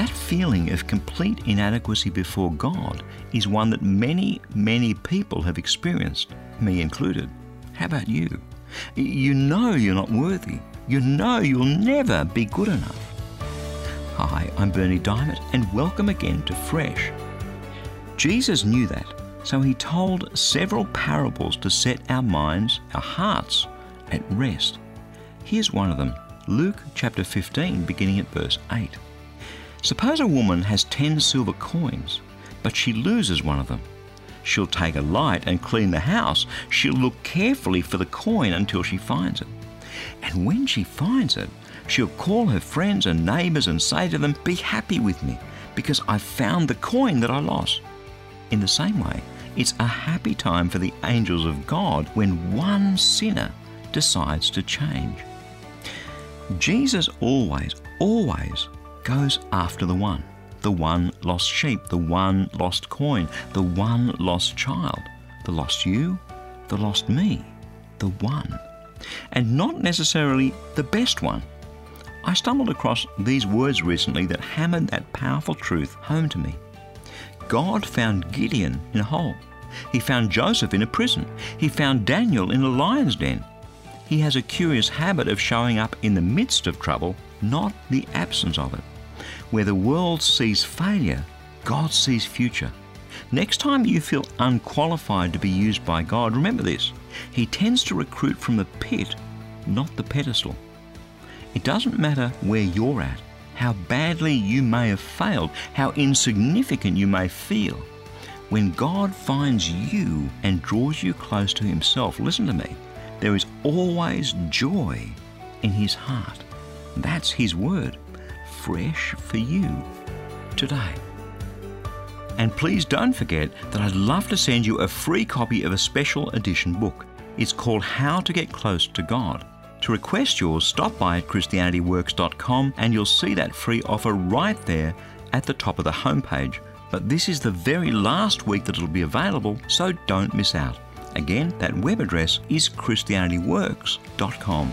That feeling of complete inadequacy before God is one that many, many people have experienced, me included. How about you? You know you're not worthy. You know you'll never be good enough. Hi, I'm Bernie Dymet, and welcome again to Fresh. Jesus knew that, so he told several parables to set our minds, our hearts, at rest. Here's one of them Luke chapter 15, beginning at verse 8. Suppose a woman has 10 silver coins, but she loses one of them. She'll take a light and clean the house. She'll look carefully for the coin until she finds it. And when she finds it, she'll call her friends and neighbors and say to them, Be happy with me, because I found the coin that I lost. In the same way, it's a happy time for the angels of God when one sinner decides to change. Jesus always, always goes after the one the one lost sheep, the one lost coin, the one lost child, the lost you, the lost me, the one. And not necessarily the best one. I stumbled across these words recently that hammered that powerful truth home to me. God found Gideon in a hole. He found Joseph in a prison. He found Daniel in a lion's den. He has a curious habit of showing up in the midst of trouble, not the absence of it. Where the world sees failure, God sees future. Next time you feel unqualified to be used by God, remember this He tends to recruit from the pit, not the pedestal. It doesn't matter where you're at, how badly you may have failed, how insignificant you may feel. When God finds you and draws you close to Himself, listen to me, there is always joy in His heart. That's His word fresh for you today. And please don't forget that I'd love to send you a free copy of a special edition book. It's called How to Get Close to God. To request yours, stop by at ChristianityWorks.com and you'll see that free offer right there at the top of the homepage. But this is the very last week that it'll be available, so don't miss out. Again, that web address is ChristianityWorks.com.